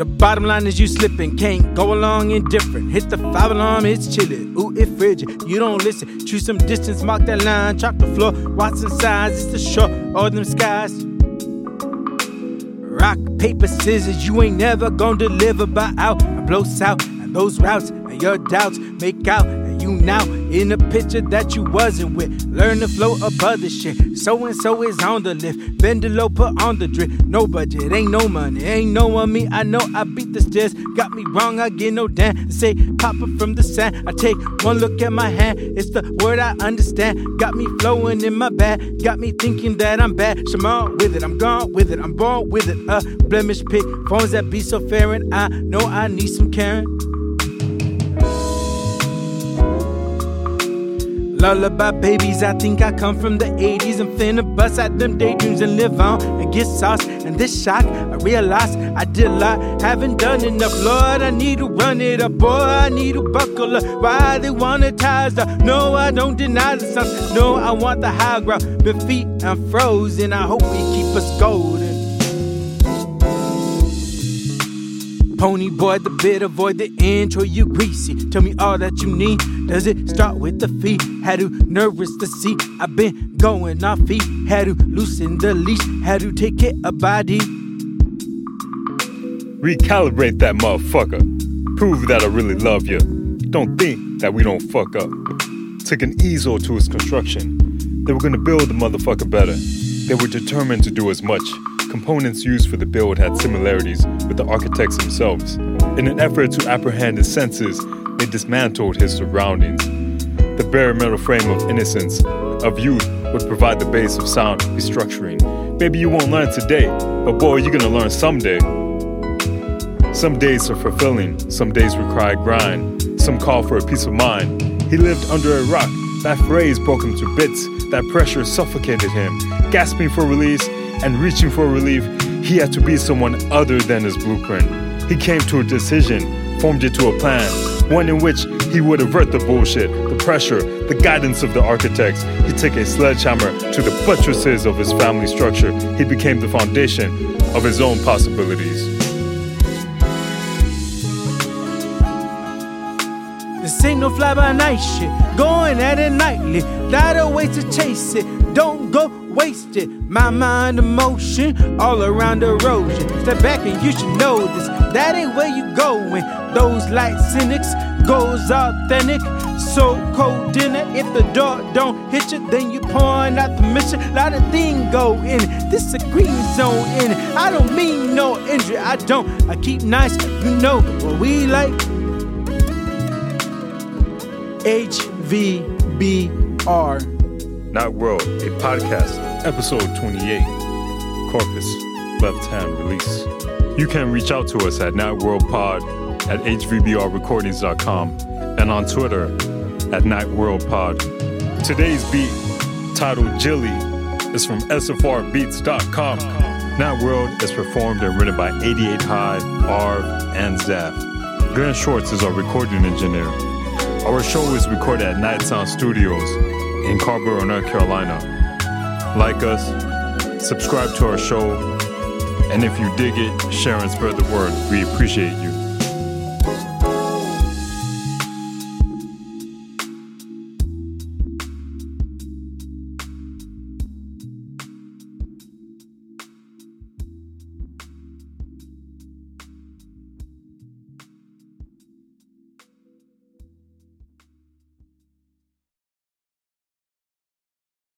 The bottom line is you slipping, can't go along indifferent. Hit the five alarm, it's chilly. Ooh, it frigid. You don't listen. Choose some distance, mark that line, chalk the floor. watch Watson size, it's the shore or them skies. Rock, paper, scissors, you ain't never gonna deliver by out and blow south. And those routes and your doubts make out you now in a picture that you wasn't with. Learn to flow above the shit. So and so is on the lift. Bend the low, put on the drip. No budget, ain't no money, ain't no on me. I know I beat the stairs. Got me wrong, I get no damn. Say papa from the sand. I take one look at my hand. It's the word I understand. Got me flowing in my bag. Got me thinking that I'm bad. Shaman with it, I'm gone with it, I'm born with it. A blemish pick. Phones that be so fair, and I know I need some caring. Lullaby babies, I think I come from the 80s. I'm finna bust out them daydreams and live on and get sauce. And this shock, I realize I did a lot, haven't done enough. Lord, I need to run it up, boy, I need to buckle up. Why they wanna ties up? No, I don't deny the sun. No, I want the high ground. My feet, I'm frozen. I hope we keep us golden. Pony boy, the bit, avoid the intro, you greasy. Tell me all that you need. Does it start with the feet? Had to nervous the seat. I've been going off feet. Had to loosen the leash. Had to take care of body. Recalibrate that motherfucker. Prove that I really love you. Don't think that we don't fuck up. Took an easel to its construction. They were gonna build the motherfucker better. They were determined to do as much components used for the build had similarities with the architects themselves. In an effort to apprehend his senses, they dismantled his surroundings. The bare metal frame of innocence, of youth, would provide the base of sound restructuring. Maybe you won't learn today, but boy, you're gonna learn someday. Some days are fulfilling, some days require grind, some call for a peace of mind. He lived under a rock. That phrase broke him to bits. That pressure suffocated him. Gasping for release, and reaching for relief, he had to be someone other than his blueprint. He came to a decision, formed it to a plan, one in which he would avert the bullshit, the pressure, the guidance of the architects. He took a sledgehammer to the buttresses of his family structure. He became the foundation of his own possibilities. This ain't no fly by night shit. Going at it nightly. That a way to chase it. Don't go wasted. My mind emotion all around erosion. Step back and you should know this. That ain't where you going. Those light cynics goes authentic. So cold dinner. If the door don't hit you, then you point out the mission. Lot of things go in it. This a green zone in it. I don't mean no injury. I don't. I keep nice. You know what we like. HVBR. Night World, a podcast, episode 28, Corpus, left hand release. You can reach out to us at NightWorldPod at hvbrrecordings.com and on Twitter at NightWorldPod. Today's beat, titled Jilly, is from SFRbeats.com. Night World is performed and written by 88 High, Arv, and Zaf. Grant Schwartz is our recording engineer. Our show is recorded at Night Sound Studios in Carrboro, North Carolina. Like us, subscribe to our show, and if you dig it, share and spread the word. We appreciate you.